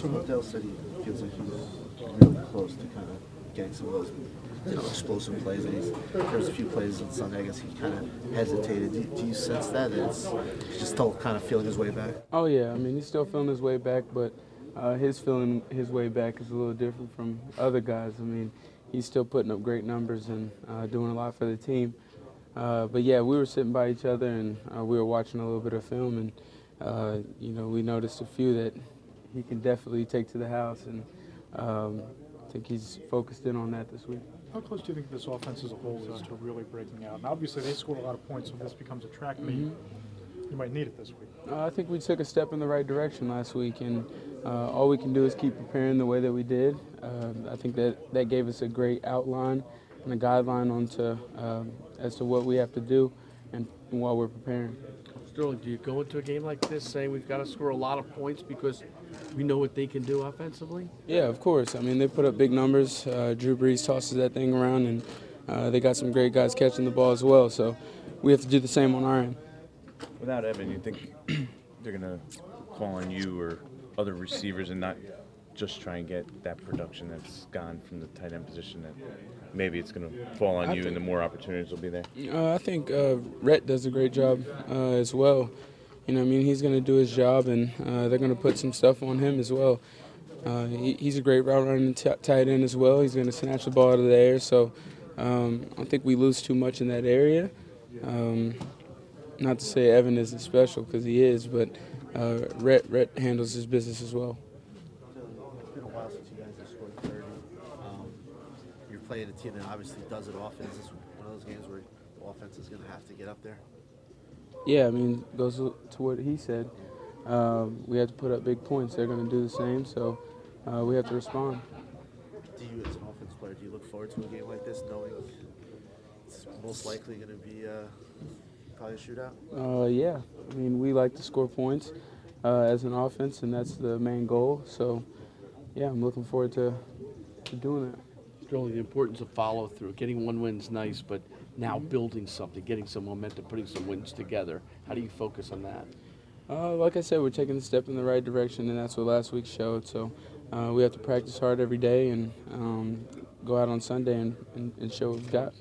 Mr. Liddell said he feels like he's really close to kind of getting some of those you know, explosive plays. And he's, there's a few plays on Sunday, I guess he kind of hesitated. Do, do you sense that? That it's he's just still kind of feeling his way back? Oh yeah, I mean he's still feeling his way back, but uh, his feeling his way back is a little different from other guys. I mean he's still putting up great numbers and uh, doing a lot for the team. Uh, but yeah, we were sitting by each other and uh, we were watching a little bit of film, and uh, you know we noticed a few that he can definitely take to the house, and um, I think he's focused in on that this week. How close do you think this offense as a whole is to really breaking out? And obviously, they scored a lot of points, so this becomes a track meet. You might need it this week. Uh, I think we took a step in the right direction last week, and uh, all we can do is keep preparing the way that we did. Uh, I think that that gave us a great outline and a guideline onto um, as to what we have to do, and while we're preparing. Sterling, do you go into a game like this saying we've got to score a lot of points because we know what they can do offensively? Yeah, of course. I mean, they put up big numbers. Uh, Drew Brees tosses that thing around, and uh, they got some great guys catching the ball as well. So we have to do the same on our end. Without Evan, you think they're gonna call on you or other receivers and not just try and get that production that's gone from the tight end position? That maybe it's gonna fall on I you, and the more opportunities will be there. Uh, I think uh, Rhett does a great job uh, as well. You know, I mean, he's going to do his job, and uh, they're going to put some stuff on him as well. Uh, he, he's a great route running t- tight end as well. He's going to snatch the ball out of the air, so um, I don't think we lose too much in that area. Um, not to say Evan isn't special because he is, but uh, Rhett, Rhett handles his business as well. It's a while since you guys have scored 30. Um, you're playing a team that obviously does it often. Is this one of those games where the offense is going to have to get up there? Yeah, I mean, goes to what he said. Um, we have to put up big points. They're going to do the same, so uh, we have to respond. Do you, as an offense player, do you look forward to a game like this, knowing it's most likely going to be uh, probably a shootout? Uh, yeah, I mean, we like to score points uh, as an offense, and that's the main goal. So, yeah, I'm looking forward to, to doing that. Sterling, the importance of follow through. Getting one win's nice, but now building something, getting some momentum, putting some wins together. How do you focus on that? Uh, like I said, we're taking a step in the right direction, and that's what last week showed. So, uh, we have to practice hard every day and um, go out on Sunday and, and, and show what we've got.